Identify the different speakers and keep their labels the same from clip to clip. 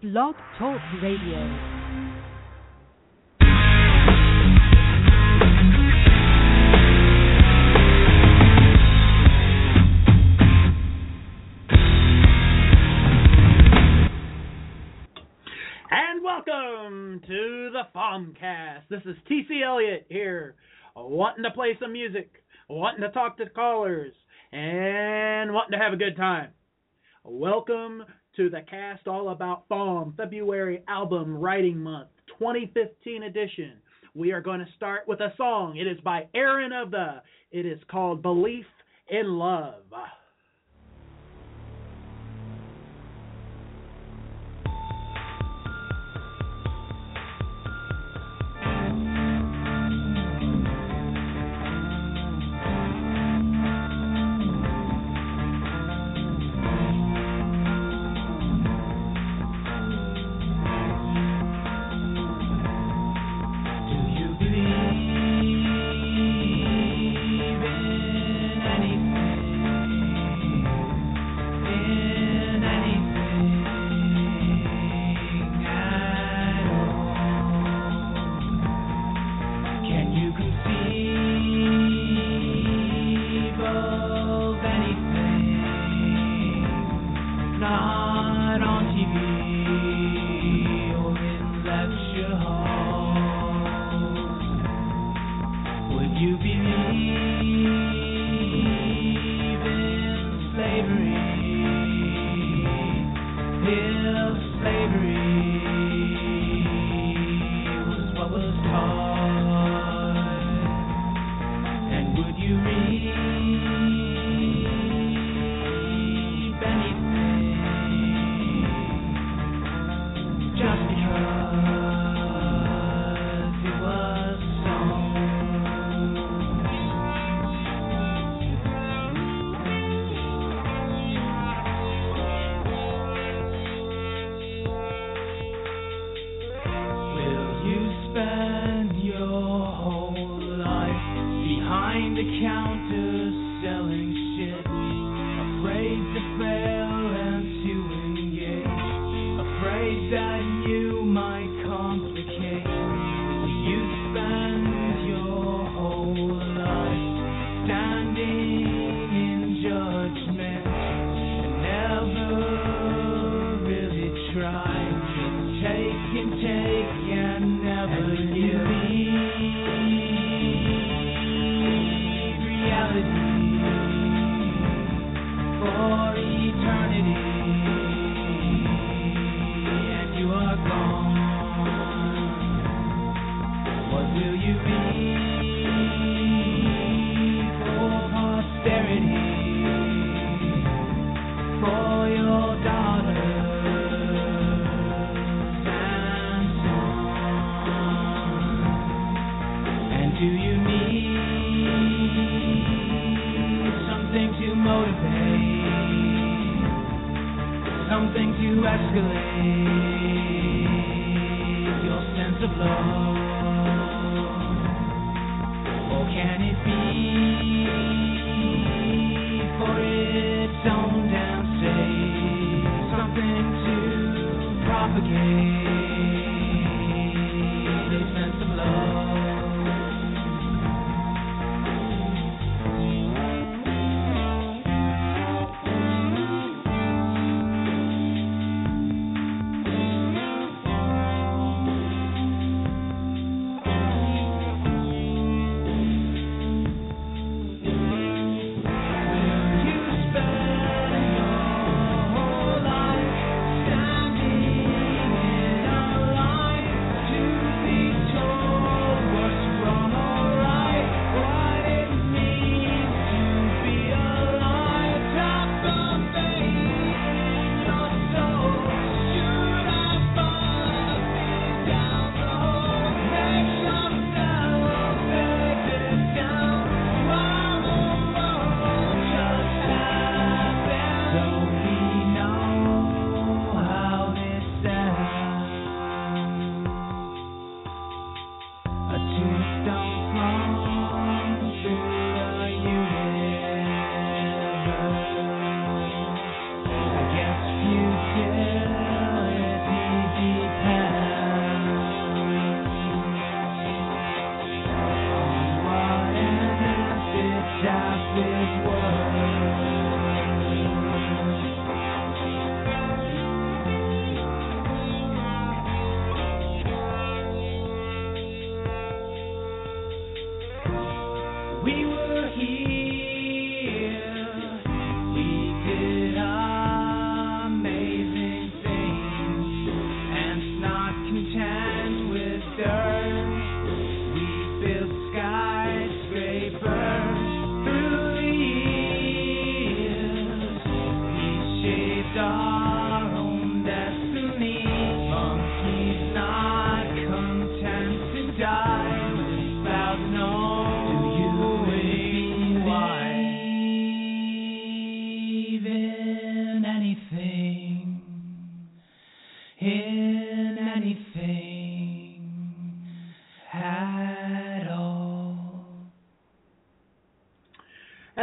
Speaker 1: Blog Talk Radio.
Speaker 2: And welcome to the FAWMcast. This is TC Elliott here, wanting to play some music, wanting to talk to callers, and wanting to have a good time. Welcome to the Cast All About FAWM February Album Writing Month 2015 edition. We are going to start with a song. It is by Aaron of the. It is called Belief in Love.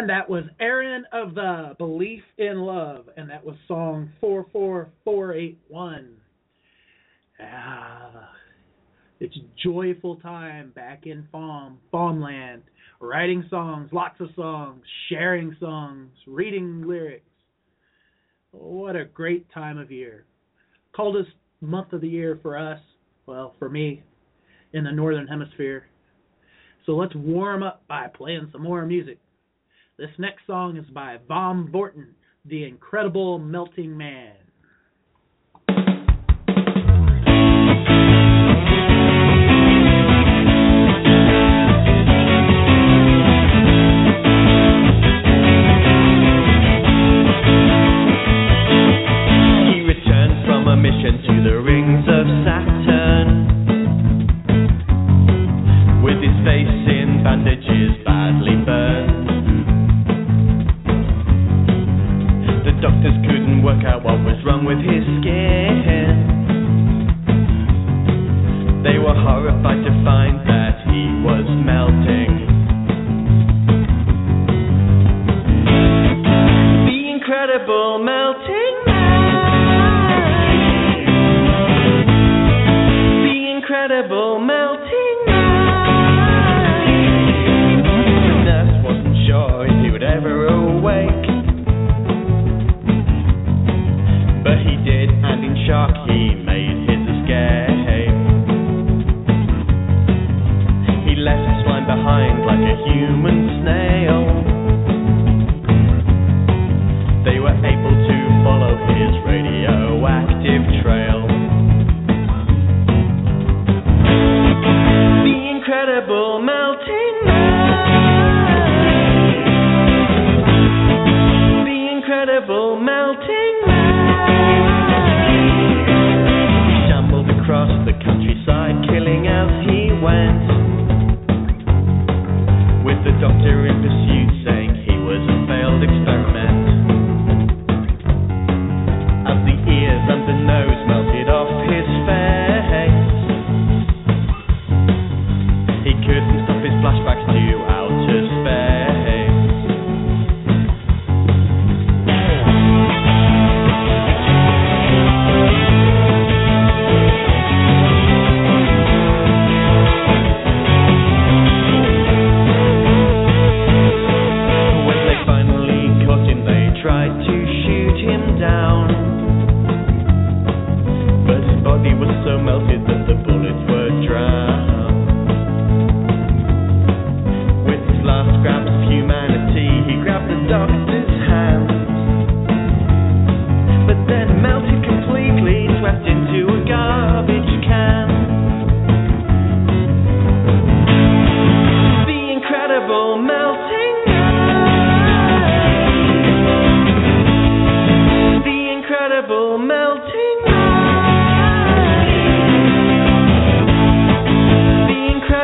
Speaker 3: And that
Speaker 4: was Aaron of the Belief in Love, and that was song 44481. Ah, it's joyful time back in FAWM, Farmland, writing songs, lots of songs, sharing songs, reading lyrics. What a great time of year. Coldest month of the year for us, well, for me, in the Northern Hemisphere. So let's warm up by playing some more music. This next song is by Von Borton, The Incredible Melting Man.
Speaker 5: Awake.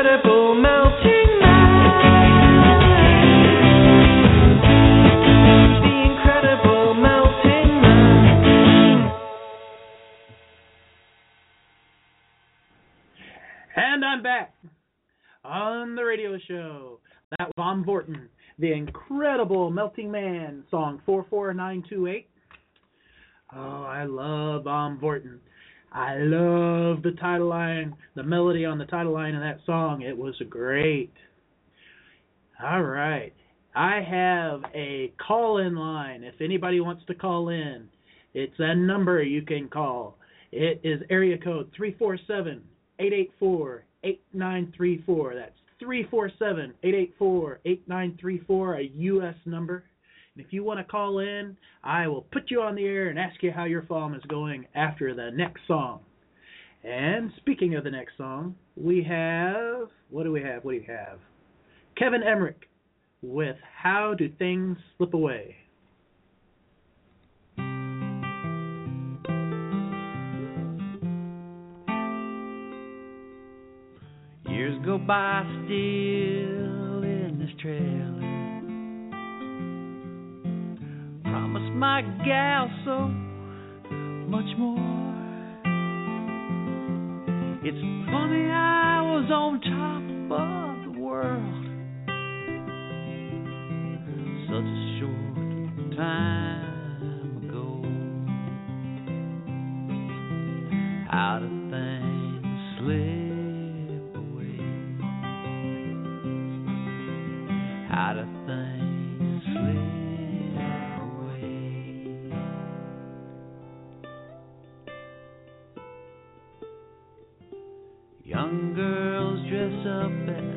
Speaker 5: The Incredible Melting Man, The Incredible Melting Man. And
Speaker 4: I'm back on the radio show that was Bomb The Incredible Melting Man song 44928. Oh, I love Von Borton. I love the title line, the melody on the title line of that song. It was great. All right. I have a call in line. If anybody wants to call in, it's a number you can call. It is area code 347 884 8934. That's 347-884-8934, a U.S. number. And if you want to call in, I will put you on the air and ask you how your FAWM is going after the next song. And speaking of the next song, we have what do we have? What do you have? Kevin Emmerich with How Do Things Slip Away?
Speaker 6: Years go by still in this trailer. My gal so much more. It's funny I was on top of the world. Such a short time ago. Do Young girls dress up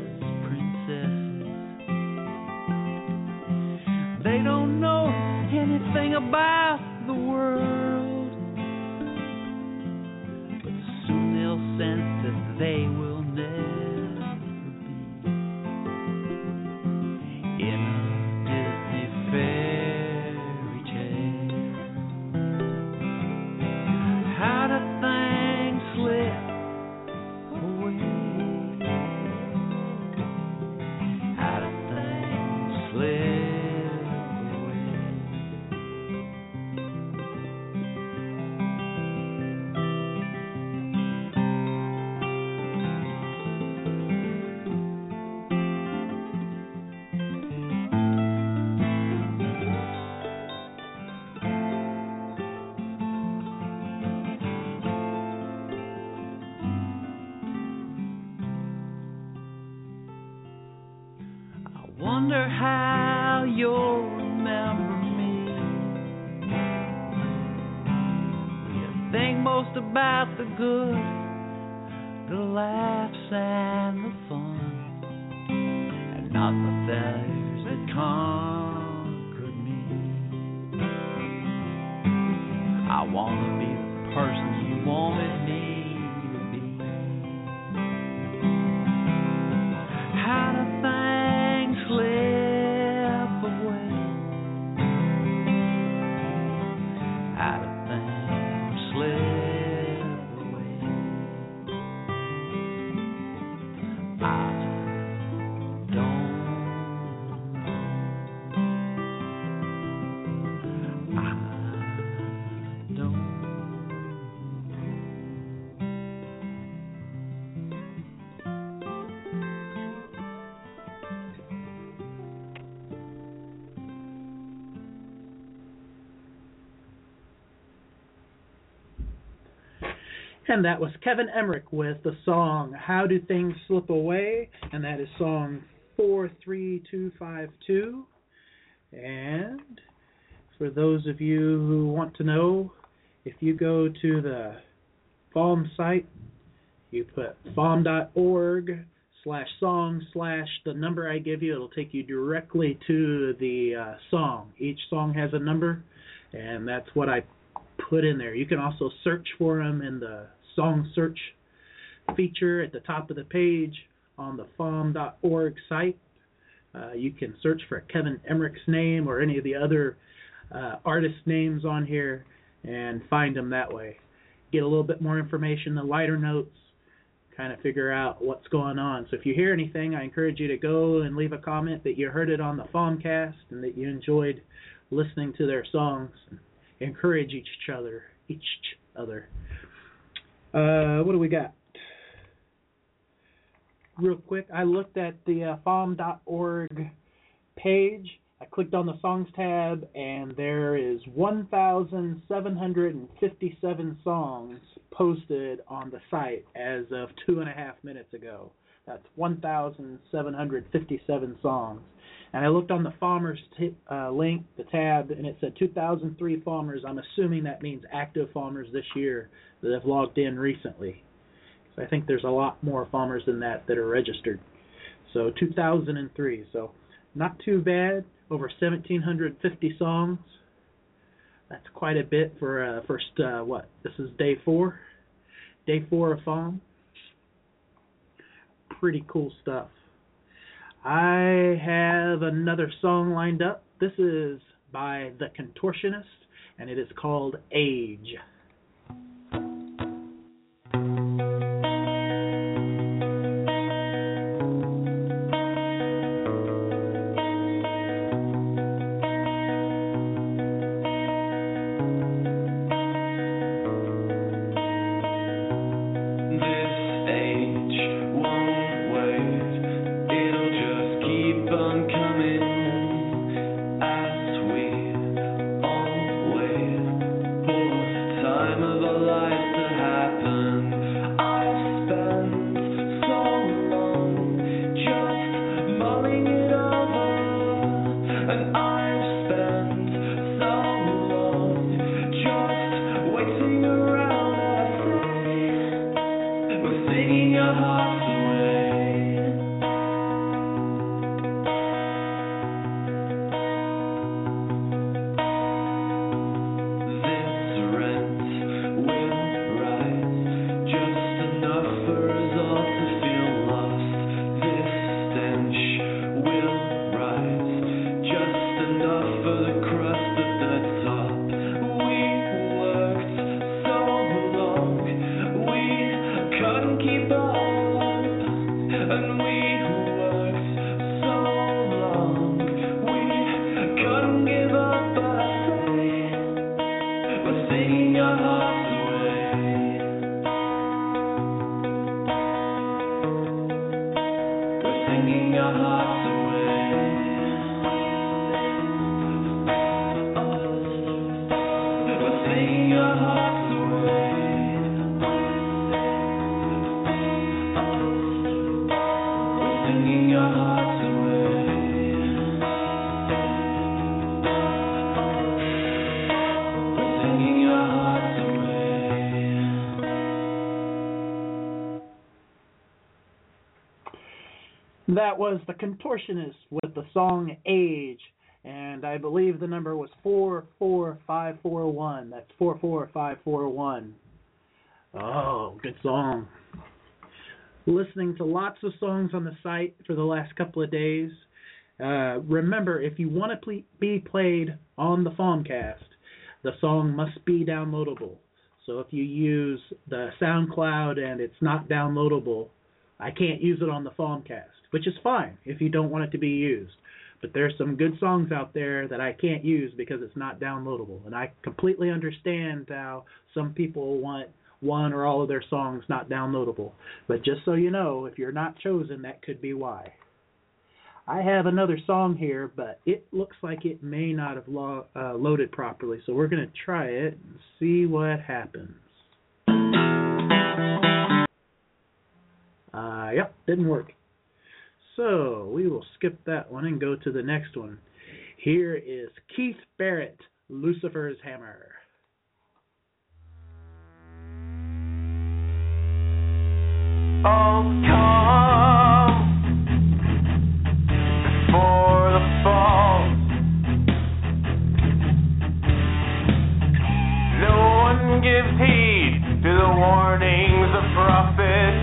Speaker 6: And that
Speaker 4: was Kevin Emmerich with the song How Do Things Slip Away? And that is song 43252. And for those of you who want to know, if you go to the FAWM site, you put fawm.org slash song slash the number I give you, it'll take you directly to the uh, song. Each song has a number, and that's what I put in there. You can also search for them in the song search feature at the top of the page on the fawm.org site. Uh, you can search for Kevin Emmerich's name or any of the other uh, artist names on here and find them that way. Get a little bit more information, the lighter notes, kind of figure out what's going on. So if you hear anything, I encourage you to go and leave a comment that you heard it on the FAWMcast and that you enjoyed listening to their songs. Encourage each other, each other. Uh, what do we got? Real quick, I looked at the uh, page. I clicked on the songs tab, and there is 1,757 songs posted on the site as of two and a half minutes ago. That's 1,757 songs. And I looked on the Farmers t- uh, link, the tab, and it said 2003 farmers. I'm assuming that means active farmers this year that have logged in recently. So I think there's a lot more farmers than that that are registered. So 2003. So not too bad. Over 1,750 songs. That's quite a bit for uh, first. Uh, what? This is day four. Day four of FAWM. Pretty cool stuff. I have another song lined up. This is by The Contortionist, and it is called Age.
Speaker 5: Your hearts
Speaker 4: That was The Contortionist with the song Age, and I believe the number was 44541. That's 44541. Oh, good song. Listening to lots of songs on the site for the last couple of days. Uh, remember, if you want to be played on the FAWMcast, the song must be downloadable. So if you use the SoundCloud and it's not downloadable, I can't use it on the FAWMcast, which is fine if you don't want it to be used. But there's some good songs out there that I can't use because it's not downloadable, and I completely understand how some people want one or all of their songs not downloadable. But just so you know, if you're not chosen, that could be why. I have another song here, but it looks like it may not have lo- uh, loaded properly, so we're going to try it and see what happens. Uh, yep, didn't work. So we will skip that one and go to the next one. Here is Keith Barrett, Lucifer's Hammer.
Speaker 5: Oh, come before the fall. No one gives heed to the warnings of prophets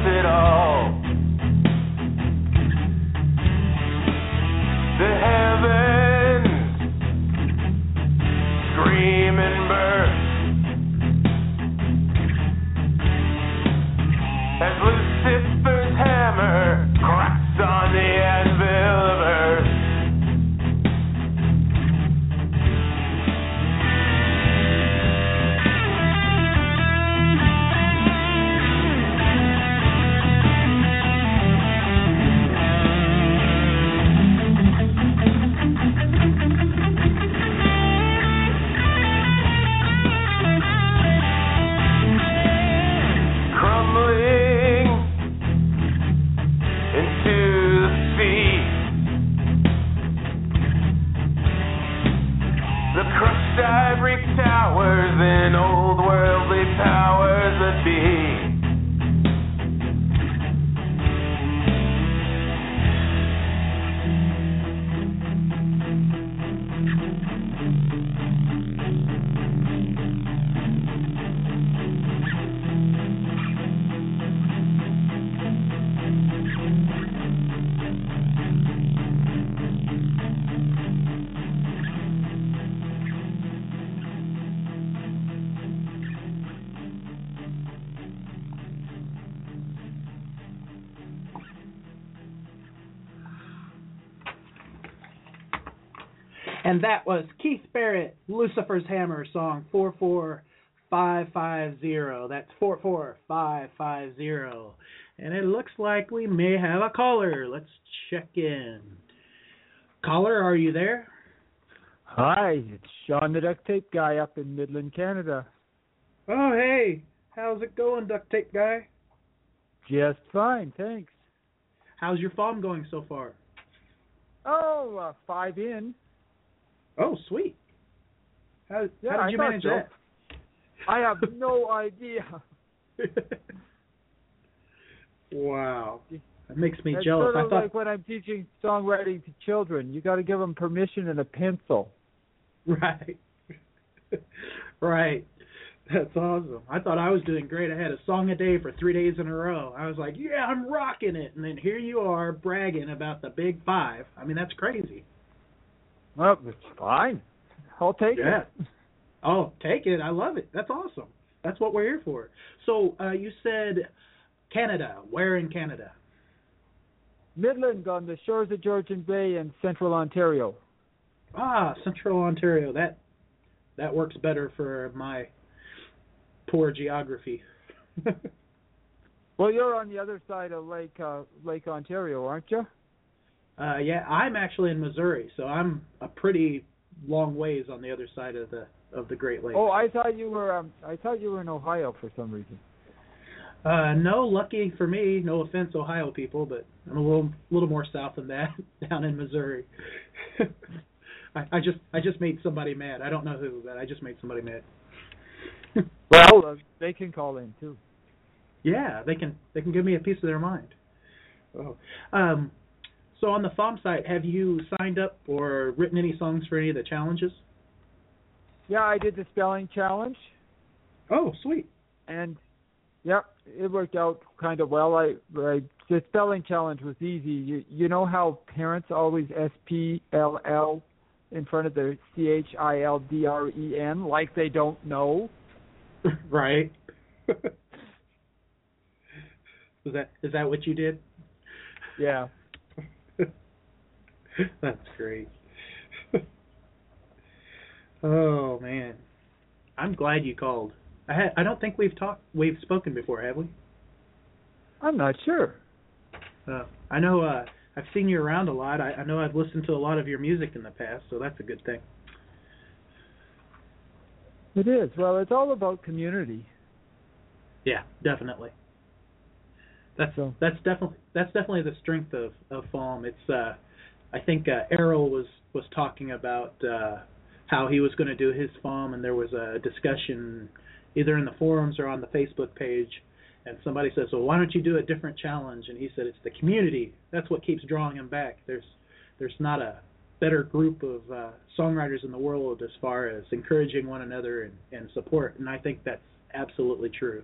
Speaker 5: And
Speaker 4: that was Keith Barrett, Lucifer's Hammer song 44550. That's 44550. And it looks like we may have a caller. Let's check in. Caller, are you there?
Speaker 7: Hi, it's Sean the Duct Tape Guy up in Midland, Canada.
Speaker 4: Oh, hey. How's it going, duct tape guy?
Speaker 7: Just fine, thanks.
Speaker 4: How's your FAWM going so far?
Speaker 7: Oh, uh, five in.
Speaker 4: Oh, sweet. How,
Speaker 7: Yeah,
Speaker 4: how
Speaker 7: I
Speaker 4: did you manage
Speaker 7: so.
Speaker 4: that?
Speaker 7: I have no idea.
Speaker 4: wow. That makes me
Speaker 7: It's
Speaker 4: jealous.
Speaker 7: sort
Speaker 4: I thought
Speaker 7: like when I'm teaching songwriting to children. You got to give them permission and a pencil.
Speaker 4: right. right. That's awesome. I thought I was doing great. I had a song a day for 3 days in a row. I was like, "Yeah, I'm rocking it." And then here you are bragging about the big 5. I mean, that's crazy.
Speaker 7: Well, it's fine. I'll take
Speaker 4: Yeah.
Speaker 7: it.
Speaker 4: Oh, take it. I love it. That's awesome. That's what we're here for. So, uh you said Canada. Where in Canada?
Speaker 7: Midland on the shores of Georgian Bay in central Ontario.
Speaker 4: Ah, Central Ontario. That that works better for my poor geography.
Speaker 7: Well, you're on the other side of Lake uh, Lake Ontario, aren't you?
Speaker 4: Uh yeah, I'm actually in Missouri, so I'm a pretty long ways on the other side of the of the Great Lakes.
Speaker 7: Oh, I thought you were. Um, I thought you were in Ohio for some reason.
Speaker 4: Uh no, lucky for me, no offense Ohio people, but I'm a little little more south than that, down in Missouri. I, I just I just made somebody mad. I don't know who, but I just made somebody mad.
Speaker 7: Well, uh, they can call in too.
Speaker 4: Yeah, they can they can give me a piece of their mind. Oh. Um so on the FAWM site, have you signed up or written any songs for any of the challenges?
Speaker 7: Yeah, I did the spelling challenge,
Speaker 4: Oh, sweet.
Speaker 7: and yep, it worked out kind of well. I, I the spelling challenge was easy. You you know how parents always S P L L in front of the C H I L D R E N like they don't know.
Speaker 4: right. is that is that what you did?
Speaker 7: Yeah.
Speaker 4: That's great. oh man. I'm glad you called. I ha- I don't think we've talked we've spoken before, have we?
Speaker 7: I'm not sure.
Speaker 4: Uh, I know uh, I've seen you around a lot. I, I know I've listened to a lot of your music in the past, so that's a good thing.
Speaker 7: It is. Well, it's all about community.
Speaker 4: Yeah, definitely. That's
Speaker 7: So-
Speaker 4: that's definitely that's definitely the strength of of FAWM. It's uh, I think uh, Errol was was talking about uh, how he was going to do his FAWM, and there was a discussion either in the forums or on the Facebook page, and somebody says, "Well, why don't you do a different challenge?" And he said, "It's the community. That's what keeps drawing him back. There's there's not a better group of uh, songwriters in the world as far as encouraging one another and, and support." And I think that's absolutely true.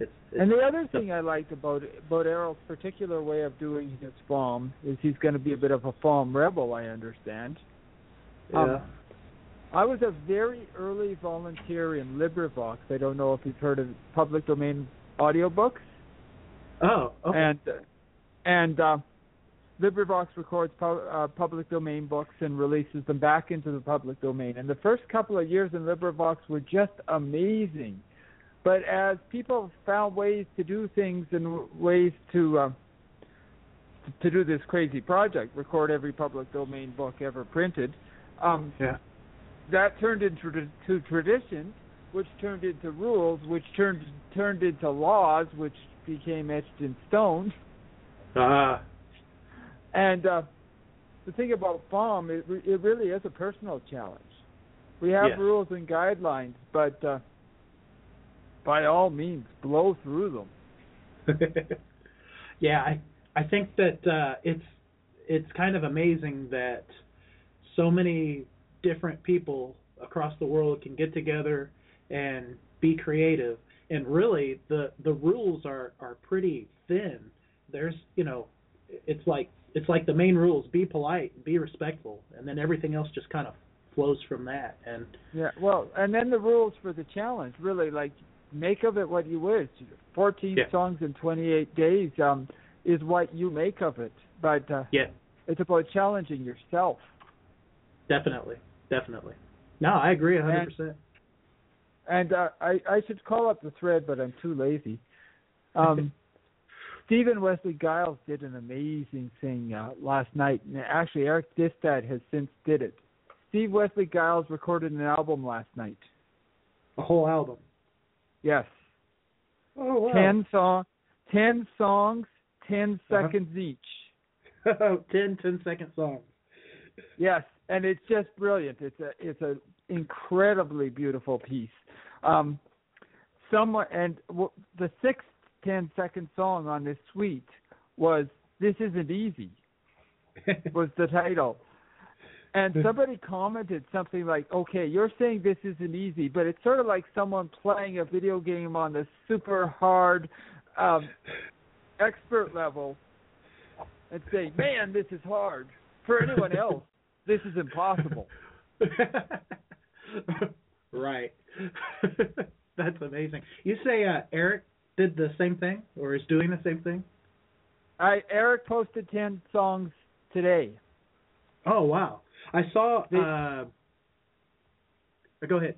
Speaker 4: It's, it's
Speaker 7: And the other thing I liked about about Errol's particular way of doing his FAWM is he's going to be a bit of a FAWM rebel. I understand.
Speaker 4: yeah.
Speaker 7: Um, I was a very early volunteer in LibriVox. I don't know if you've heard of public domain audiobooks.
Speaker 4: Oh, okay.
Speaker 7: And and uh, LibriVox records pu- uh, public domain books and releases them back into the public domain. And the first couple of years in LibriVox were just amazing. But as people found ways to do things and ways to uh, to do this crazy project, record every public domain book ever printed, um,
Speaker 4: yeah.
Speaker 7: that turned into to tradition, which turned into rules, which turned turned into laws, which became etched in stone.
Speaker 4: Ah,
Speaker 7: And uh, the thing about FAWM, it, it really is a personal challenge. We have
Speaker 4: Yes.
Speaker 7: rules and guidelines, but uh, by all means, blow through them.
Speaker 4: yeah, I I think that uh, it's it's kind of amazing that so many different people across the world can get together and be creative. And really, the the rules are are pretty thin. There's you know, it's like it's like the main rules: be polite, be respectful, and then everything else just kind of flows from that. And
Speaker 7: Yeah, well, and then the rules for the challenge, really, like make of it what you wish. 14
Speaker 4: Yeah.
Speaker 7: songs in 28 days um, is what you make of it. But uh,
Speaker 4: yeah,
Speaker 7: it's about challenging yourself.
Speaker 4: definitely, definitely. No, I agree hundred percent.
Speaker 7: And uh, I I should call up the thread, but I'm too lazy. Um, Stephen Wesley Giles did an amazing thing uh, last night, and actually Eric Distad has since did it. Steve Wesley Giles recorded an album last night.
Speaker 4: A whole album.
Speaker 7: Yes,
Speaker 4: Oh wow.
Speaker 7: ten song, ten songs, 10
Speaker 4: Uh-huh.
Speaker 7: seconds each.
Speaker 4: ten ten second songs.
Speaker 7: Yes, and it's just brilliant. It's a it's a incredibly beautiful piece. Um, someone and w- the sixth ten second song on this suite was "This Isn't Easy" was the title. And somebody commented something like, "Okay, you're saying this isn't easy, but it's sort of like someone playing a video game on the super hard um, expert level and saying, "Man, this is hard." For anyone else, this is impossible.
Speaker 4: right. That's amazing. You say uh, Eric did the same thing or is doing the same thing?
Speaker 7: I Eric posted ten songs today.
Speaker 4: Oh wow. I saw
Speaker 7: They-
Speaker 4: uh go ahead.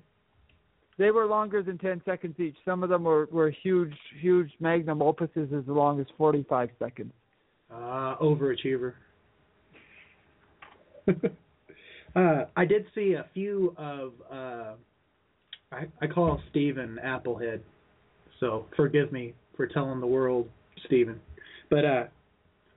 Speaker 7: They were longer than ten seconds each. Some of them were, were huge, huge magnum opuses as long as forty-five seconds.
Speaker 4: Uh overachiever. uh I did see a few of uh I I call Steven Applehead. So forgive me for telling the world Steven. But uh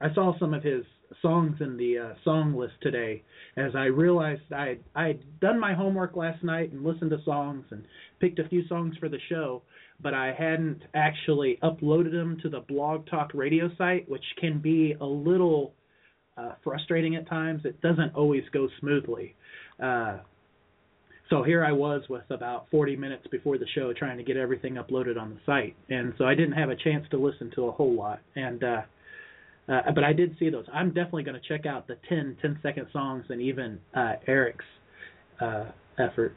Speaker 4: I saw some of his songs in the uh, song list today as I realized I I had done my homework last night and listened to songs and picked a few songs for the show, but I hadn't actually uploaded them to the Blog Talk Radio site, which can be a little uh, frustrating at times. It doesn't always go smoothly. Uh, so here I was with about 40 minutes before the show trying to get everything uploaded on the site, and so I didn't have a chance to listen to a whole lot. And uh, uh, but I did see those. I'm definitely going to check out the 10 10 second songs and even uh, Eric's uh, effort.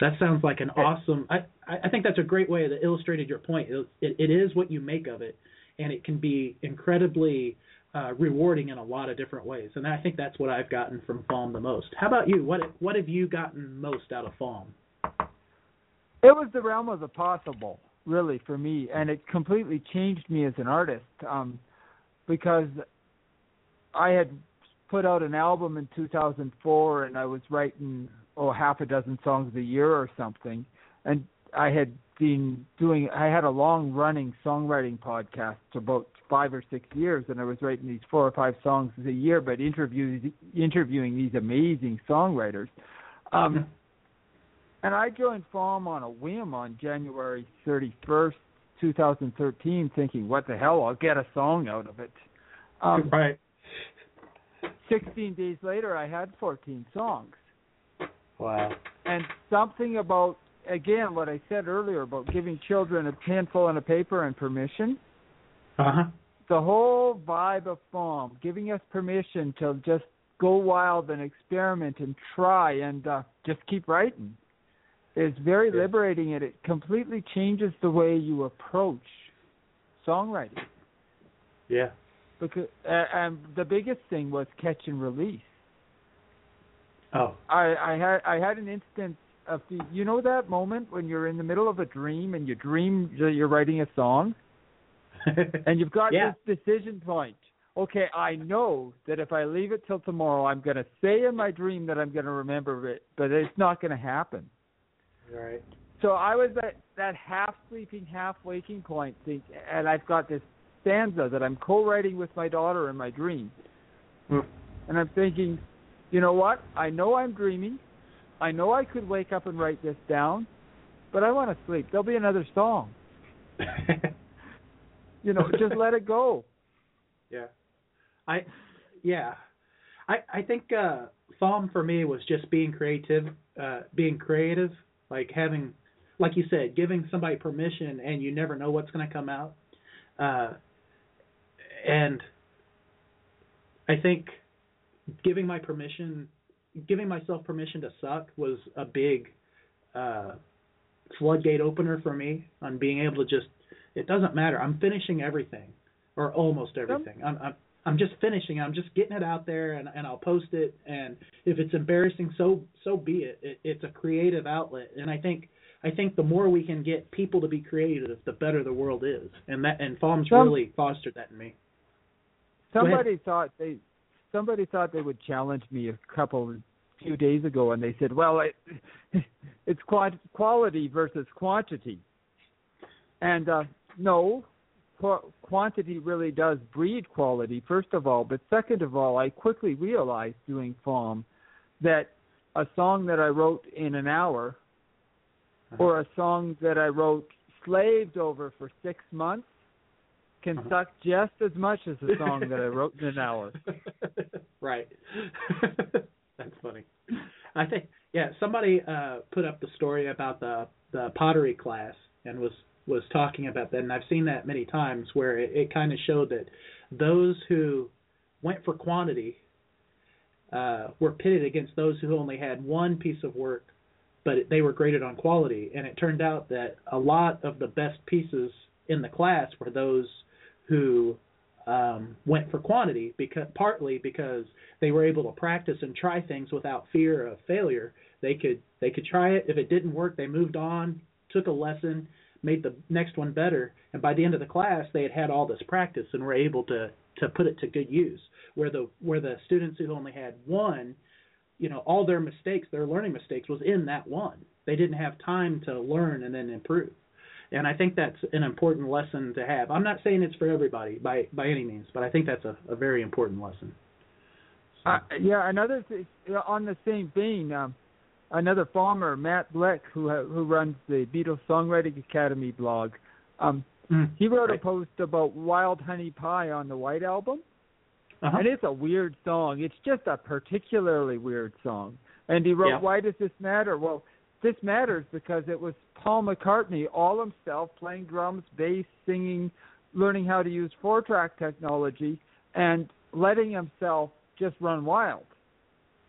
Speaker 4: That sounds like an awesome. I I think that's a great way that illustrated your point. It, it, it is what you make of it, and it can be incredibly uh, rewarding in a lot of different ways. And I think that's what I've gotten from FAWM the most. How about you? What what have you gotten most out of FAWM?
Speaker 7: It was the realm of the possible, really, for me, and it completely changed me as an artist. Um, because I had put out an album in 2004, and I was writing oh half a dozen songs a year or something, and I had been doing. I had a long running songwriting podcast for about five or six years, and I was writing these four or five songs a year, but interviews interviewing these amazing songwriters. Um, and I joined FAWM on a whim on January 31st, 2013, thinking, "What the hell? I'll get a song out of it." Um,
Speaker 4: right.
Speaker 7: 16 days later, I had 14 songs,
Speaker 4: Wow.
Speaker 7: and something about again what I said earlier about giving children a pencil and a paper and permission.
Speaker 4: Uh huh.
Speaker 7: The whole vibe of FAWM, giving us permission to just go wild and experiment and try and uh, just keep writing, is very
Speaker 4: Yeah.
Speaker 7: liberating, and it completely changes the way you approach songwriting.
Speaker 4: Yeah.
Speaker 7: Because uh, and the biggest thing was catch and release.
Speaker 4: Oh.
Speaker 7: I, I had I had an instance of the you know that moment when you're in the middle of a dream and you dream that you're writing a song and you've got
Speaker 4: Yeah.
Speaker 7: this decision point. Okay, I know that if I leave it till tomorrow, I'm going to say in my dream that I'm going to remember it, but it's not going to happen.
Speaker 4: Right.
Speaker 7: So I was at that half sleeping, half waking point, think, and I've got this stanza that I'm co-writing with my daughter in my dream,
Speaker 4: Hmm.
Speaker 7: and I'm thinking, you know what? I know I'm dreaming. I know I could wake up and write this down, but I want to sleep. There'll be another song. You know, just let it go.
Speaker 4: Yeah. I yeah. I I think uh FAWM for me was just being creative uh being creative, like having like you said, giving somebody permission and you never know what's gonna come out. Uh and I think giving my permission giving myself permission to suck was a big uh floodgate opener for me on being able to just it doesn't matter. I'm finishing everything or almost everything. I'm I'm I'm just finishing. I'm just getting it out there, and and I'll post it. And if it's embarrassing, so so be it. it it's a creative outlet, and I think I think the more we can get people to be creative, the better the world is. And that and FAWM's
Speaker 7: Some-
Speaker 4: really fostered that in me.
Speaker 7: Somebody thought they somebody thought they would challenge me a couple few days ago, and they said, "Well, it, it's quality versus quantity." And uh, no, qu- quantity really does breed quality. First of all, but second of all, I quickly realized doing FAWM that a song that I wrote in an hour, or a song that I wrote slaved over for six months, can
Speaker 4: Uh-huh.
Speaker 7: suck just as much as a song that I wrote in an hour.
Speaker 4: right. That's funny. I think yeah, somebody uh put up the story about the the pottery class and was was talking about that and I've seen that many times where it, it kind of showed that those who went for quantity uh were pitted against those who only had one piece of work but they were graded on quality and it turned out that a lot of the best pieces in the class were those who um, went for quantity because partly because they were able to practice and try things without fear of failure. They could they could try it. If it didn't work, they moved on, took a lesson, made the next one better, and by the end of the class, they had had all this practice and were able to to put it to good use. Where the where the students who only had one, you know, all their mistakes, their learning mistakes, was in that one. They didn't have time to learn and then improve. And I think that's an important lesson to have. I'm not saying it's for everybody by by any means, but I think that's a, a very important lesson. So,
Speaker 7: Uh, yeah, another th- on the same vein, um, another FAWMer, Matt Blick, who who runs the Beatles Songwriting Academy blog, um,
Speaker 4: mm,
Speaker 7: he wrote
Speaker 4: Right.
Speaker 7: a post about Wild Honey Pie on the White Album,
Speaker 4: uh-huh.
Speaker 7: and it's a weird song. It's just a particularly weird song. And he wrote,
Speaker 4: Yeah.
Speaker 7: "Why does this matter?" Well, this matters because it was Paul McCartney all himself playing drums, bass, singing, learning how to use four-track technology, and letting himself just run wild.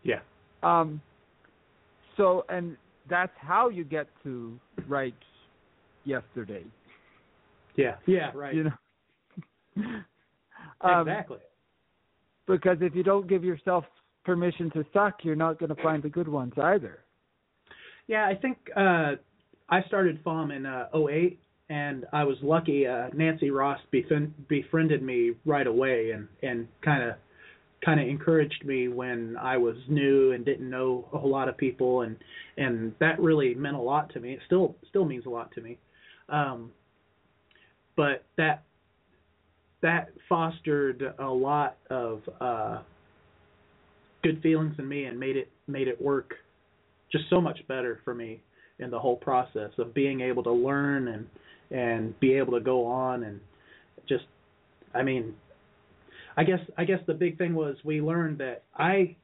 Speaker 4: yeah,
Speaker 7: Um, so, and that's how you get to write yesterday.
Speaker 4: yeah, yeah, right.
Speaker 7: You know. um,
Speaker 4: exactly.
Speaker 7: Because if you don't give yourself permission to suck, you're not going to find the good ones either.
Speaker 4: Yeah, I think uh I started FAWM in uh 08 and I was lucky uh Nancy Ross befriend, befriended me right away and and kind of kind of encouraged me when I was new and didn't know a whole lot of people and and that really meant a lot to me. It still still means a lot to me. Um but that that fostered a lot of uh good feelings in me and made it made it work just so much better for me in the whole process of being able to learn and and be able to go on and just I mean I guess I guess the big thing was we learned that I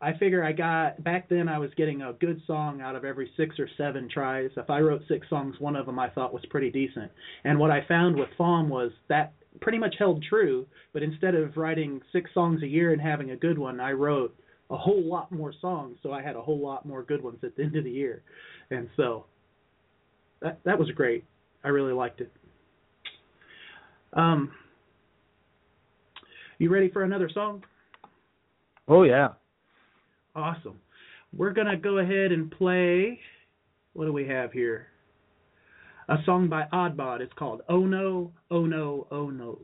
Speaker 4: I figure I got back then I was getting a good song out of every 6 or 7 tries. If I wrote 6 songs, one of them I thought was pretty decent. And what I found with FAWM was that pretty much held true, but instead of writing 6 songs a year and having a good one, I wrote a whole lot more songs, so I had a whole lot more good ones at the end of the year, and so that that was great. I really liked it. Um, you ready for another song?
Speaker 7: Oh yeah.
Speaker 4: Awesome. We're gonna go ahead and play. What do we have here? A song by Oddbod. It's called "Oh No, Oh No, Oh No."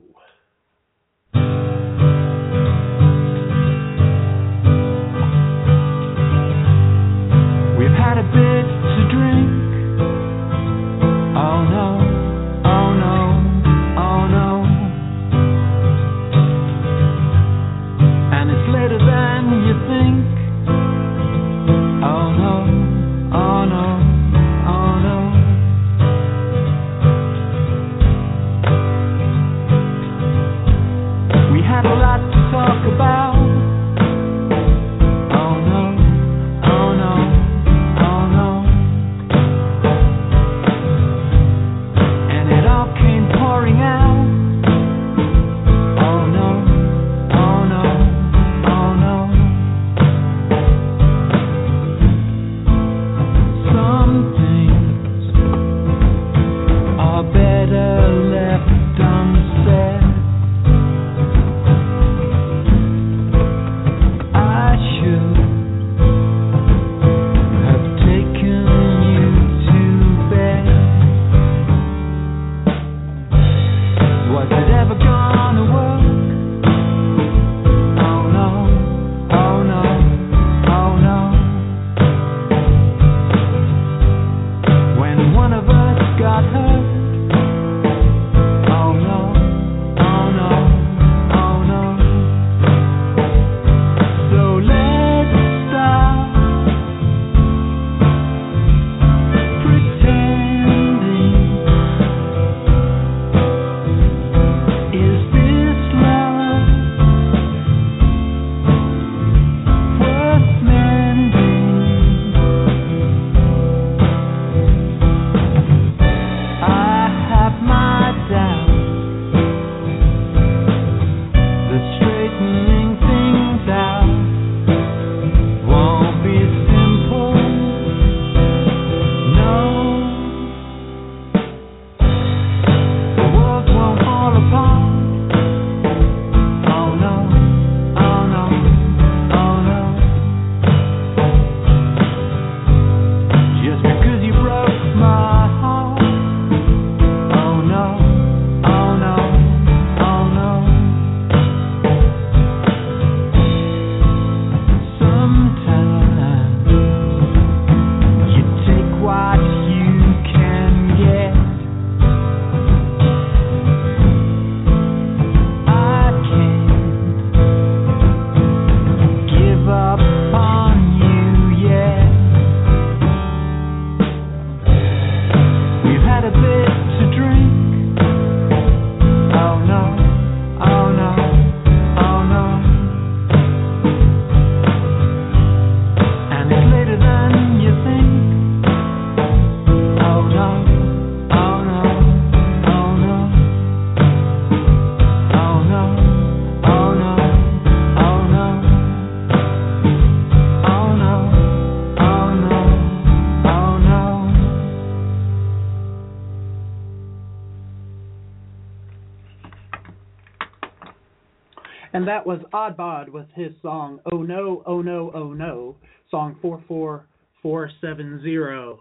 Speaker 5: And
Speaker 4: that was Odd Bod with his song Oh No, Oh No, Oh No, song 44470.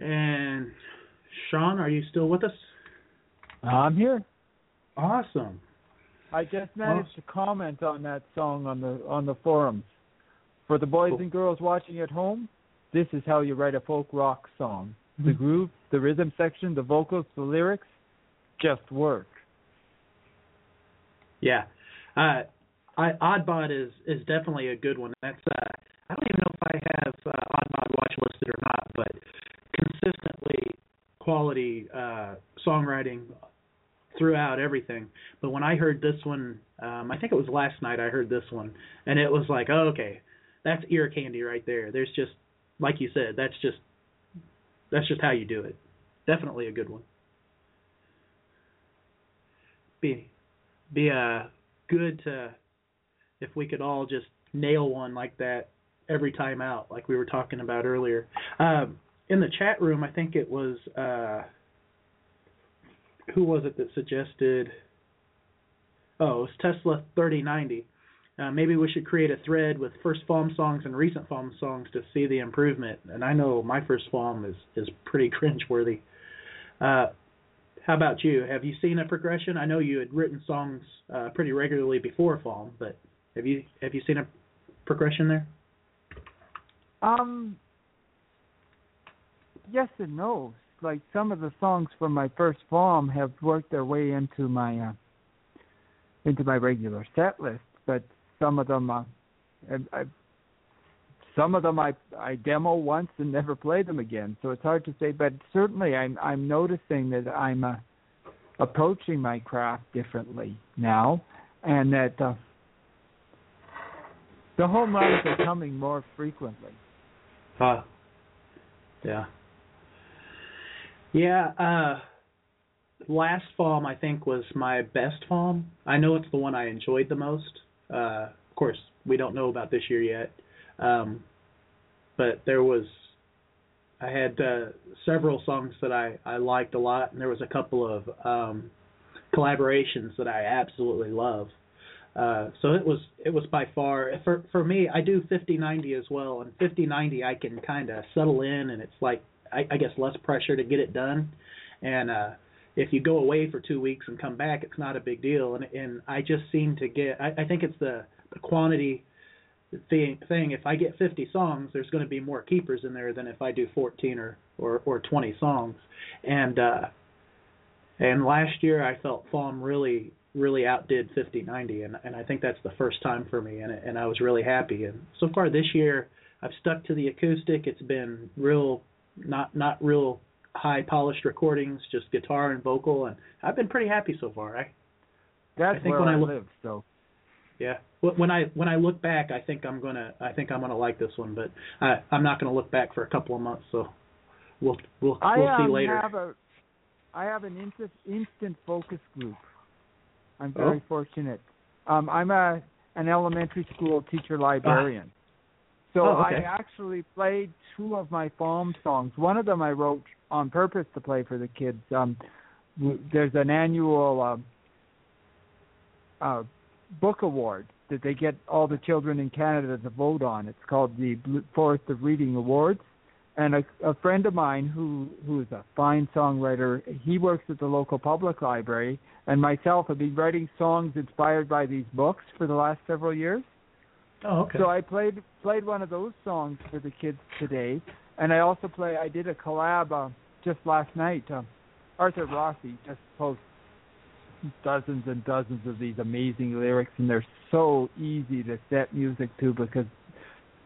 Speaker 4: And Sean, are you still with us?
Speaker 7: I'm here.
Speaker 4: Awesome.
Speaker 7: I just managed to comment on that song on the on the forums. For the boys
Speaker 4: Cool.
Speaker 7: and girls watching at home, this is how you write a folk rock song. The
Speaker 4: Mhm.
Speaker 7: groove, the rhythm section, the vocals, the lyrics, just work.
Speaker 4: Yeah. Uh I Oddbot is is definitely a good one. That's uh I don't even know if I have uh, Oddbot watch listed or not, but consistently quality uh songwriting throughout everything. But when I heard this one, um I think it was last night I heard this one and it was like, oh, okay, that's ear candy right there. There's just like you said, that's just that's just how you do it. Definitely a good one. Be be uh good to if we could all just nail one like that every time out, like we were talking about earlier. Um, in the chat room, I think it was uh, who was it that suggested? Oh, it was Tesla thirty ninety. Uh, maybe we should create a thread with first FAWM songs and recent FAWM songs to see the improvement. And I know my first FAWM is is pretty cringeworthy. Uh, how about you? Have you seen a progression? I know you had written songs uh, pretty regularly before FAWM, but have you have you seen a progression there?
Speaker 7: Um yes and no. Like some of the songs from my first FAWM have worked their way into my uh, into my regular set list, but some of them uh, I, I, some of them I I demo once and never play them again. So it's hard to say, but certainly I'm I'm noticing that I'm uh, approaching my craft differently now, and that uh, the home runs are coming more frequently.
Speaker 4: Uh, yeah. Yeah, uh last FAWM I think was my best FAWM. I know it's the one I enjoyed the most. Uh of course, we don't know about this year yet. Um but there was I had uh several songs that I I liked a lot and there was a couple of um collaborations that I absolutely love. Uh, so it was it was by far for for me I do 50-90 as well and 50-90 I can kind of settle in and it's like I, I guess less pressure to get it done and uh if you go away for two weeks and come back it's not a big deal and and I just seem to get I, I think it's the the quantity thing thing if I get 50 songs there's going to be more keepers in there than if I do 14 or or or 20 songs. And uh and last year I felt FAWM really really outdid 5090 and and I think that's the first time for me and and I was really happy. And so far this year I've stuck to the acoustic. It's been real not not real high polished recordings just guitar and vocal and I've been pretty happy so far. I
Speaker 7: That's
Speaker 4: I think
Speaker 7: where
Speaker 4: when
Speaker 7: I
Speaker 4: I look-
Speaker 7: live. So.
Speaker 4: Yeah when I when I look back I think I'm going to I think I'm to like this one but I I'm not going to look back for a couple of months so we'll we'll
Speaker 7: I
Speaker 4: we'll
Speaker 7: um,
Speaker 4: see later
Speaker 7: have a I have an instant instant focus group. I'm very
Speaker 4: Oh.
Speaker 7: fortunate. Um, I'm a an elementary school teacher librarian. So
Speaker 4: Oh, okay.
Speaker 7: I actually played two of my FAWM songs. One of them I wrote on purpose to play for the kids. Um, there's an annual um, uh, book award that they get all the children in Canada to vote on. It's called the Forest of Reading Awards. And a, a friend of mine who who is a fine songwriter, he works at the local public library, and myself have been writing songs inspired by these books for the last several years.
Speaker 4: oh okay
Speaker 7: So I played played one of those songs for the kids today, and I also play. I did a collab uh, just last night. Uh, Arthur Rossi just posts dozens and dozens of these amazing lyrics, and they're so easy to set music to because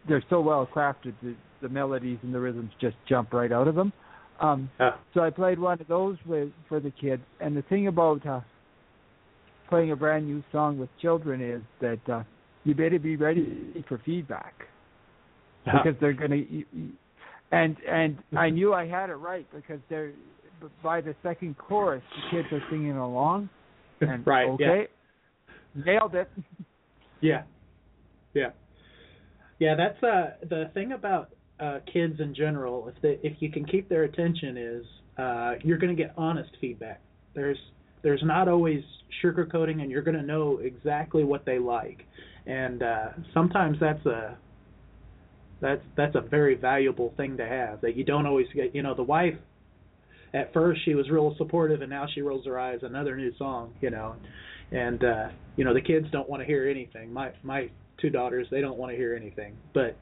Speaker 7: they're so well crafted. The, the melodies and the rhythms just jump right out of them. Um,
Speaker 4: Yeah.
Speaker 7: so I played one of those with for the kids. And the thing about uh, playing a brand new song with children is that uh, you better be ready for feedback because they're going to. And and I knew I had it right because they're by the second chorus the kids are singing along. And
Speaker 4: right
Speaker 7: okay, nailed it.
Speaker 4: Yeah. Yeah. Yeah, that's uh the thing about uh kids in general, if they if you can keep their attention is uh you're going to get honest feedback. There's there's not always sugarcoating, and you're going to know exactly what they like, and uh, sometimes that's a that's that's a very valuable thing to have that you don't always get. You know, the wife at first she was real supportive, and now she rolls her eyes. Another new song, you know, and uh, you know the kids don't want to hear anything. My my two daughters they don't want to hear anything, but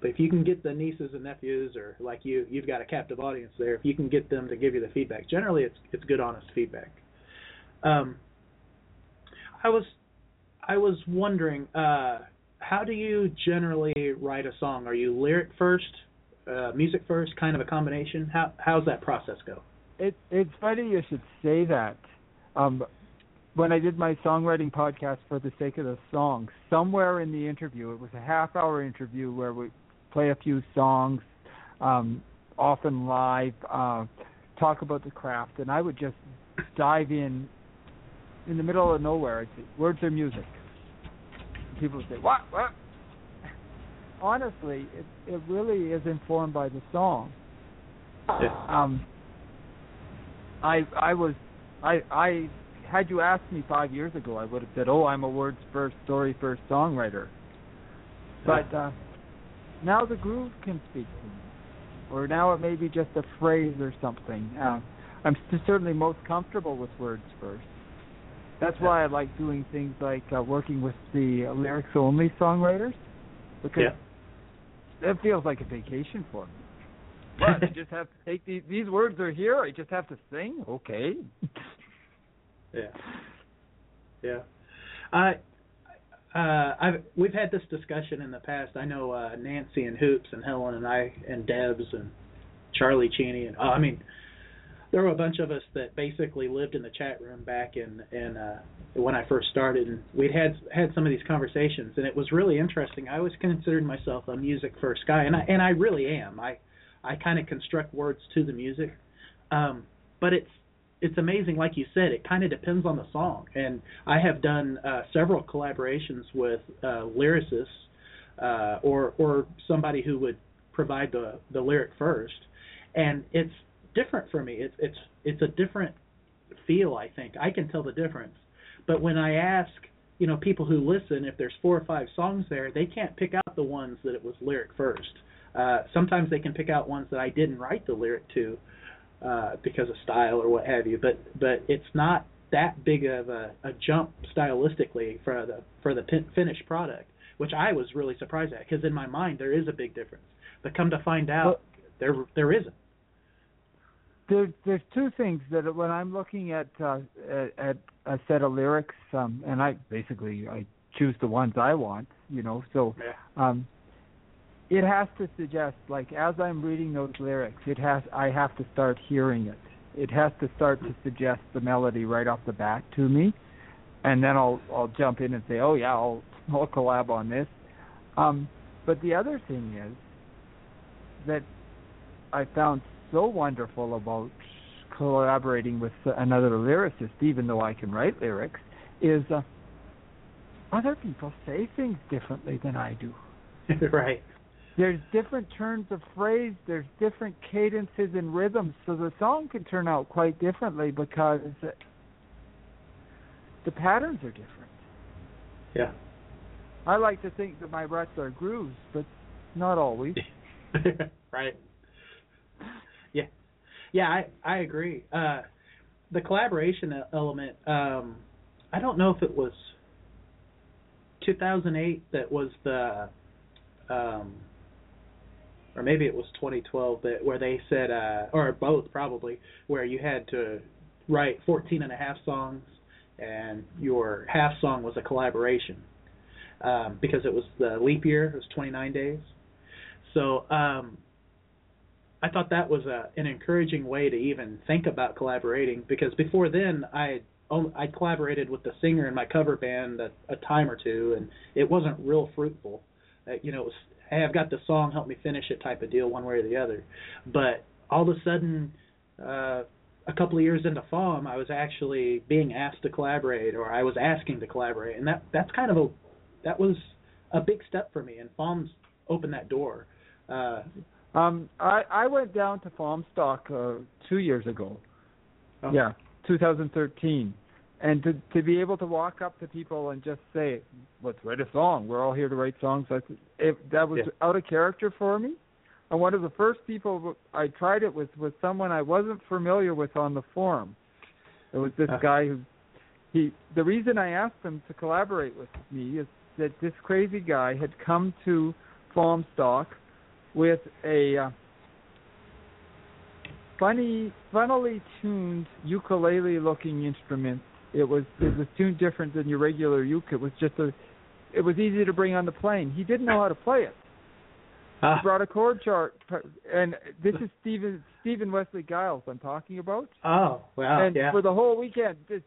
Speaker 4: but if you can get the nieces and nephews, or like you, you've got a captive audience there. If you can get them to give you the feedback, generally it's it's good, honest feedback. Um, I was I was wondering, uh, how do you generally write a song? Are you lyric first, uh, music first, kind of a combination? How how's that process go?
Speaker 7: It it's funny you should say that. Um, when I did my songwriting podcast for the sake of the song, somewhere in the interview, it was a half hour interview where we play a few songs, um, often live, uh, talk about the craft, and I would just dive in in the middle of nowhere. I'd say, words are music. People would say, what, what? Honestly, it, it really is informed by the song.
Speaker 4: Yeah.
Speaker 7: Um, I I was I I had you asked me five years ago, I would have said, "Oh, I'm a words first, story first songwriter." But uh, now the groove can speak to me, or now it may be just a phrase or something. Uh, I'm certainly most comfortable with words first. That's why I like doing things like uh, working with the lyrics only songwriters because it feels like a vacation for me. What? I just have to take these these words are here. I just have to sing. Okay.
Speaker 4: Yeah. Yeah. I uh I've we've had this discussion in the past. I know uh Nancy and Hoops and Helen and I and Debs and Charlie Cheney and oh, I mean there were a bunch of us that basically lived in the chat room back in in uh when I first started and we'd had had some of these conversations and it was really interesting. I always considered myself a music first guy and I and I really am. I I kind of construct words to the music. Um but it's it's amazing like you said it kind of depends on the song. And i have done uh several collaborations with uh lyricists uh or or somebody who would provide the the lyric first. And it's different for me. It's it's it's a different feel i think. I can tell the difference. But when i ask you know people who listen if there's four or five songs there they can't pick out the ones that it was lyric first uh sometimes they can pick out ones that i didn't write the lyric to uh, because of style or what have you. But but it's not that big of a, a jump stylistically for the for the pin, finished product, which I was really surprised at because in my mind there is a big difference. But come to find out,
Speaker 7: Well-
Speaker 4: there there isn't.
Speaker 7: There, there's two things that when I'm looking at uh, at, at a set of lyrics, um, and I basically I choose the ones I want, you know. So
Speaker 4: Yeah.
Speaker 7: um, it has to suggest, like as I'm reading those lyrics, it has I have to start hearing it. It has to start to suggest the melody right off the bat to me, and then I'll I'll jump in and say, oh yeah, I'll I'll collab on this. Um, but the other thing is that I found so wonderful about collaborating with another lyricist, even though I can write lyrics, is uh, other people say things differently than I do.
Speaker 4: right.
Speaker 7: There's different turns of phrase, there's different cadences and rhythms, so the song can turn out quite differently because the patterns are different.
Speaker 4: Yeah.
Speaker 7: I like to think that my ruts are grooves, but not always.
Speaker 4: right. Yeah. Yeah, I I agree. Uh the collaboration element um I don't know if it was 2008 that was the um or maybe it was 2012 that where they said uh or both probably where you had to write 14 and a half songs and your half song was a collaboration um because it was the leap year it was 29 days so um I thought that was a an encouraging way to even think about collaborating because before then I I collaborated with the singer in my cover band a, a time or two and it wasn't real fruitful. Uh, you know, it was hey I've got the song, help me finish it type of deal one way or the other. But all of a sudden, uh, a couple of years into FAWM, I was actually being asked to collaborate or I was asking to collaborate, and that that's kind of a that was a big step for me, and FAWM's opened that door. Uh,
Speaker 7: Um, I I went down to FAWMstock uh, two years ago.
Speaker 4: Oh.
Speaker 7: Yeah, 2013, and to to be able to walk up to people and just say, "Let's write a song. We're all here to write songs." Like, if that was
Speaker 4: Yeah.
Speaker 7: out of character for me. And one of the first people I tried it with was someone I wasn't familiar with on the forum. It was this
Speaker 4: Uh.
Speaker 7: guy who he the reason I asked him to collaborate with me is that this crazy guy had come to FAWMstock with a uh, funny funnily tuned ukulele looking instrument. It was it was tuned different than your regular uke. It was just a it was easy to bring on the plane. He didn't know how to play it.
Speaker 4: Ah,
Speaker 7: He brought a chord chart and this is Stephen Stephen Wesley Giles I'm talking about
Speaker 4: oh, wow.
Speaker 7: and
Speaker 4: yeah.
Speaker 7: for the whole weekend, this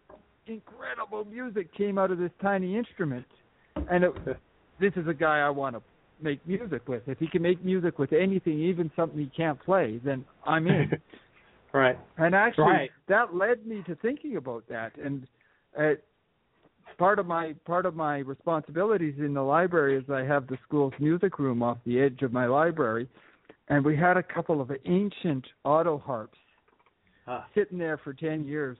Speaker 7: incredible music came out of this tiny instrument. And it, this is a guy I want to make music with. If he can make music with anything, even something he can't play, then I'm in.
Speaker 4: right.
Speaker 7: and actually,
Speaker 4: Right.
Speaker 7: that led me to thinking about that. And uh, part of my part of my responsibilities in the library is I have the school's music room off the edge of my library, and we had a couple of ancient auto harps
Speaker 4: Ah.
Speaker 7: sitting there for 10 years.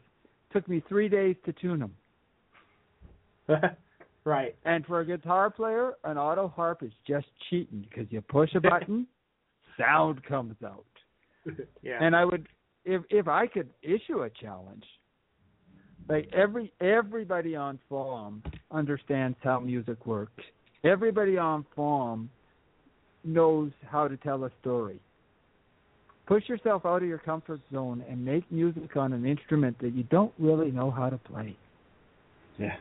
Speaker 7: Took me three days to tune them.
Speaker 4: right.
Speaker 7: And for a guitar player, an auto harp is just cheating because you push a button, sound comes out.
Speaker 4: Yeah.
Speaker 7: And I would, if if I could issue a challenge, like every everybody on FAWM understands how music works. Everybody on FAWM knows how to tell a story. Push yourself out of your comfort zone and make music on an instrument that you don't really know how to play.
Speaker 4: Yeah.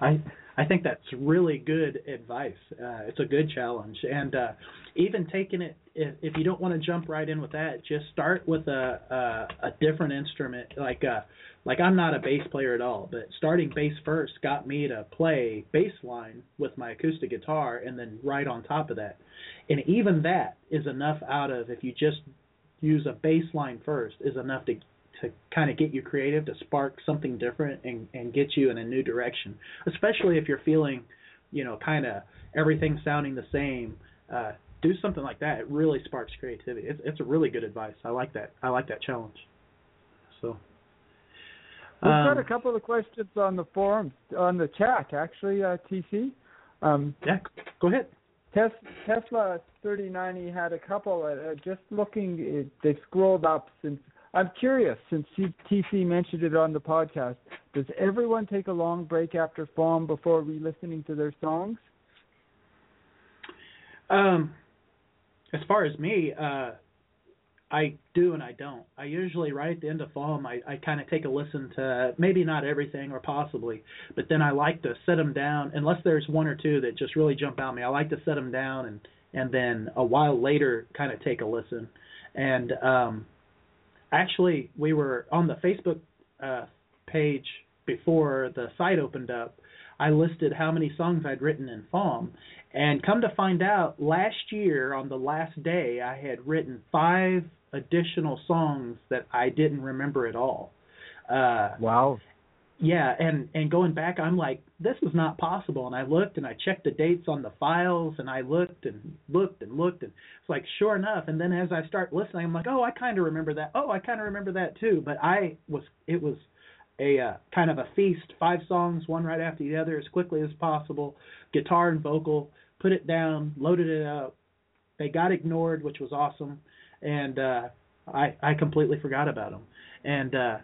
Speaker 4: I I think that's really good advice. Uh, it's a good challenge, and uh, even taking it if, if you don't want to jump right in with that, just start with a a, a different instrument. Like uh like I'm not a bass player at all, but starting bass first got me to play bass line with my acoustic guitar, and then right on top of that, and even that is enough out of if you just use a bass line first is enough to to kind of get you creative, to spark something different and and get you in a new direction. Especially if you're feeling, you know, kind of everything sounding the same. Uh, do something like that. It really sparks creativity. It's it's a really good advice. I like that. I like that challenge. So.
Speaker 7: We've
Speaker 4: um,
Speaker 7: got a couple of questions on the forums, on the chat, actually, uh, TC. Um,
Speaker 4: Yeah, go ahead.
Speaker 7: Tes- Tesla 3090 had a couple. Uh, uh, just looking, they've scrolled up since. I'm curious, since TC mentioned it on the podcast, does everyone take a long break after FAWM before re-listening to their songs?
Speaker 4: Um, as far as me, uh, I do and I don't. I usually right at the end of FAWM, I I kind of take a listen to maybe not everything or possibly, but then I like to set them down unless there's one or two that just really jump out at me. I like to set them down and and then a while later kind of take a listen. And um, actually, we were on the Facebook uh, page before the site opened up. I listed how many songs I'd written in FAWM, and come to find out, last year on the last day, I had written five additional songs that I didn't remember at all. Uh,
Speaker 7: Wow.
Speaker 4: Yeah, and and going back, I'm like, this is not possible. And I looked and I checked the dates on the files, and I looked and looked and looked, and it's like, sure enough. And then as I start listening, I'm like, oh, I kind of remember that. Oh, I kind of remember that too. But I was, it was a uh, kind of a feast. Five songs, one right after the other, as quickly as possible. Guitar and vocal. Put it down, loaded it up. They got ignored, which was awesome, and uh, I I completely forgot about them. And uh,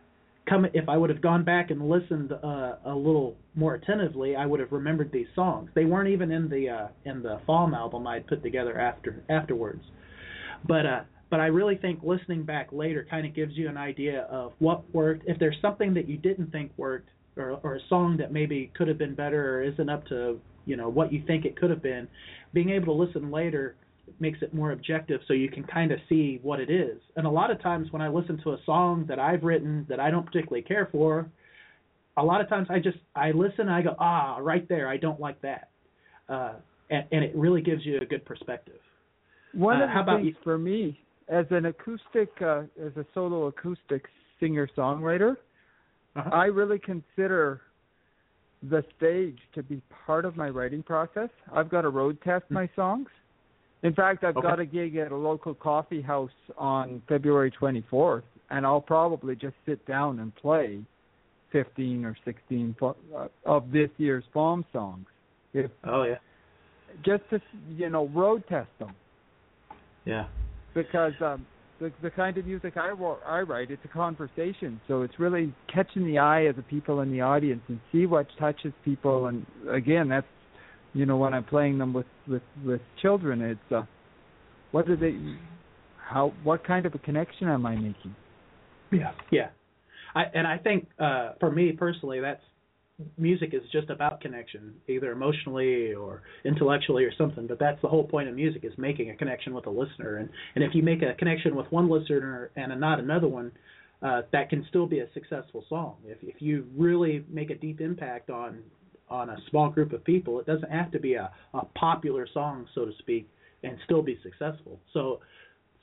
Speaker 4: come if I would have gone back and listened uh, a little more attentively, I would have remembered these songs. They weren't even in the uh, in the FAWM album I'd put together after afterwards. But uh, but I really think listening back later kind of gives you an idea of what worked. If there's something that you didn't think worked, or or a song that maybe could have been better or isn't up to you know what you think it could have been, being able to listen later makes it more objective so you can kind of see what it is. And a lot of times when I listen to a song that I've written that I don't particularly care for, a lot of times I just I listen and I go, "Ah, right there, I don't like that." Uh and, and it really gives you a good perspective.
Speaker 7: One
Speaker 4: Uh,
Speaker 7: of the
Speaker 4: how about
Speaker 7: things
Speaker 4: you-
Speaker 7: for me, as an acoustic, uh, as a solo acoustic singer songwriter,
Speaker 4: Uh-huh.
Speaker 7: I really consider the stage to be part of my writing process. I've got to road test my songs. In fact, I've
Speaker 4: Okay.
Speaker 7: got a gig at a local coffee house on February 24th, and I'll probably just sit down and play 15 or 16 uh, of this year's FAWM songs, if
Speaker 4: Oh yeah.
Speaker 7: just to you know road test them
Speaker 4: Yeah.
Speaker 7: because um, the the kind of music I I write it's a conversation, so it's really catching the eye of the people in the audience and see what touches people. And again, that's you know when I'm playing them with with with children, it's uh, what do they how what kind of a connection am I making?
Speaker 4: Yeah. Yeah. I and I think uh for me personally that's music is just about connection, either emotionally or intellectually or something, but that's the whole point of music is making a connection with a listener and and if you make a connection with one listener and not another one, uh that can still be a successful song. If if you really make a deep impact on on a small group of people, it doesn't have to be a a popular song so to speak and still be successful. So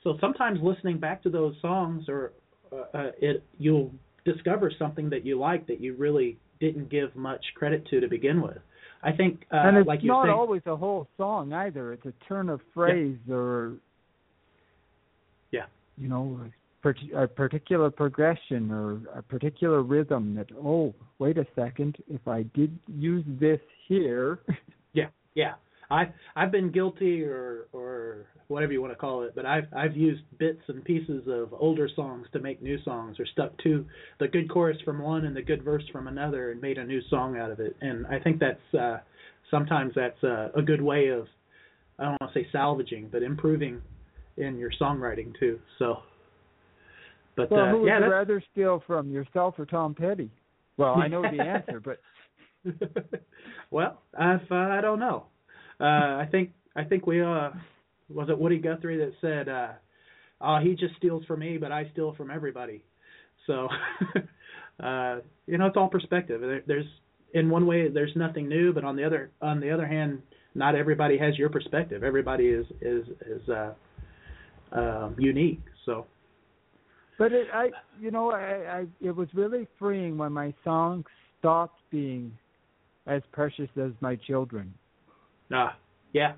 Speaker 4: so sometimes listening back to those songs or uh, uh, it you'll discover something that you like that you really didn't give much credit to to begin with. I think, uh,
Speaker 7: and it's
Speaker 4: like
Speaker 7: not
Speaker 4: saying,
Speaker 7: always a whole song either. It's a turn of phrase or
Speaker 4: Yeah.
Speaker 7: you know, a particular progression or a particular rhythm that oh, wait a second, if I did use this here,
Speaker 4: yeah, yeah. I I've been guilty or or whatever you want to call it, but I've I've used bits and pieces of older songs to make new songs, or stuck to the good chorus from one and the good verse from another, and made a new song out of it. And I think that's uh, sometimes that's uh, a good way of I don't want to say salvaging, but improving in your songwriting too. So, but
Speaker 7: well,
Speaker 4: uh,
Speaker 7: who would
Speaker 4: yeah,
Speaker 7: you
Speaker 4: that's,
Speaker 7: rather steal from, yourself or Tom Petty? Well, I know the answer, but
Speaker 4: well, I I don't know. Uh, I think I think we uh was it Woody Guthrie that said uh oh he just steals from me but I steal from everybody. So uh you know it's all perspective. There, there's in one way there's nothing new but on the other on the other hand not everybody has your perspective. Everybody is is is uh um unique. So
Speaker 7: but it I you know, I, I it was really freeing when my songs stopped being as precious as my children.
Speaker 4: ah yeah.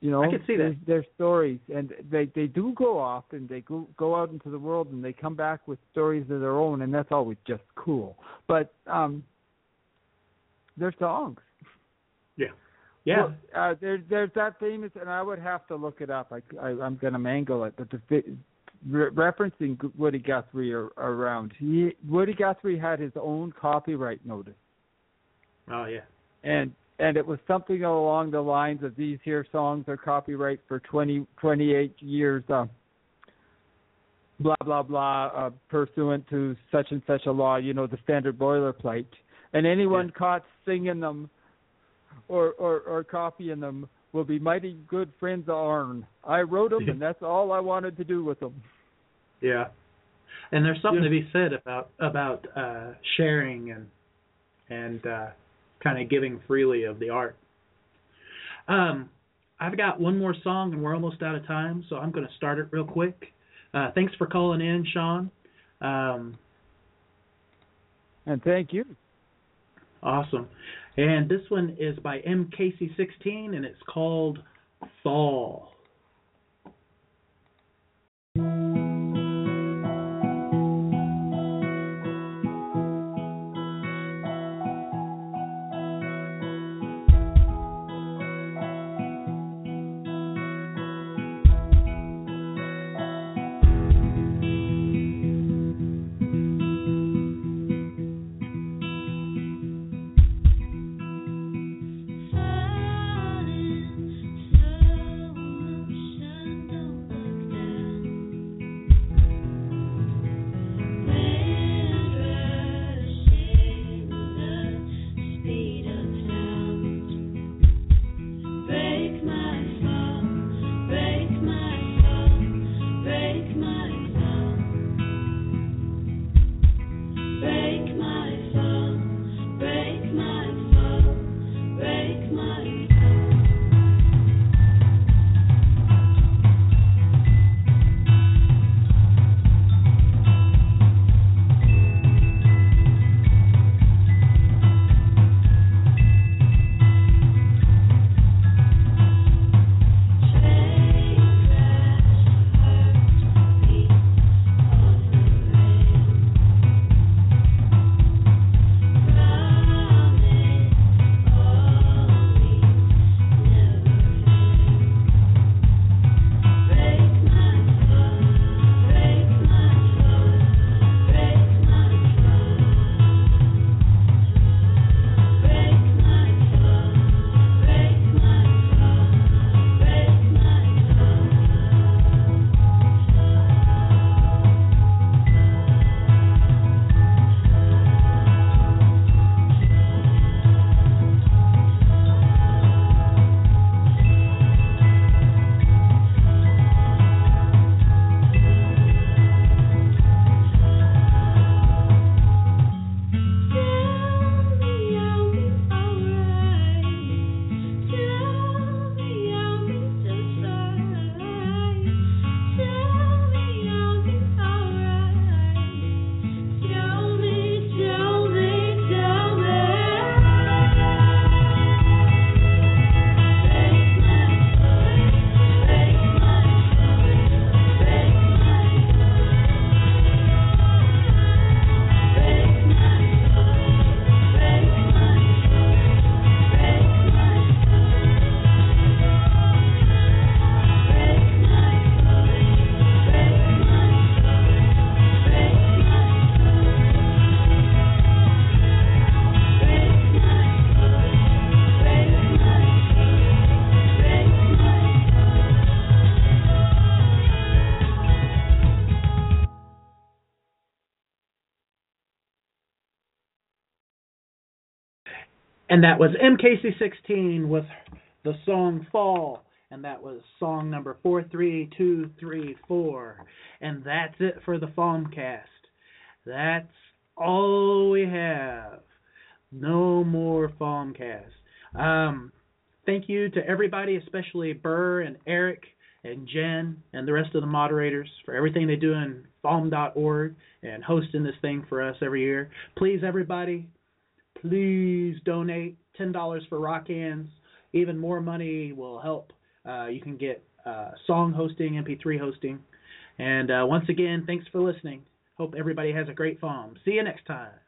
Speaker 7: You know,
Speaker 4: I can see that.
Speaker 7: Their stories, and they they do go off and they go go out into the world and they come back with stories of their own, and that's always just cool. But um, they're songs.
Speaker 4: Yeah.
Speaker 7: Well, uh, there's there's that famous, and I would have to look it up. I, I I'm gonna mangle it, but the re- referencing Woody Guthrie ar- around, he Woody Guthrie had his own copyright notice,
Speaker 4: oh yeah.
Speaker 7: and and it was something along the lines of these here songs are copyright for 20 28 years. Uh, blah blah blah, uh, pursuant to such and such a law. You know the standard boilerplate, and anyone caught singing them or, or or copying them will be mighty good friends of ourn. I wrote them, and that's all I wanted to do with them.
Speaker 4: Yeah. And there's something
Speaker 7: Yeah.
Speaker 4: to be said about about uh sharing and and uh kind of giving freely of the art. Um I've got one more song and we're almost out of time, so I'm going to start it real quick. Uh thanks for calling in, Sean. Um
Speaker 7: And thank you.
Speaker 4: awesome. And this one is by MKC16 and it's called Fall. And that was MKC16 with the song Fall. And that was song number 43234. And that's it for the FAWMcast. That's all we have. No more FAWMcast. Um, thank you to everybody, especially Burr and Eric and Jen and the rest of the moderators for everything they do in FAWM.org and hosting this thing for us every year. Please, everybody, please donate $10 for rock hands. Even more money will help. Uh, you can get uh, song hosting, MP3 hosting. And uh, once again, thanks for listening. Hope everybody has a great FAWM. See you next time.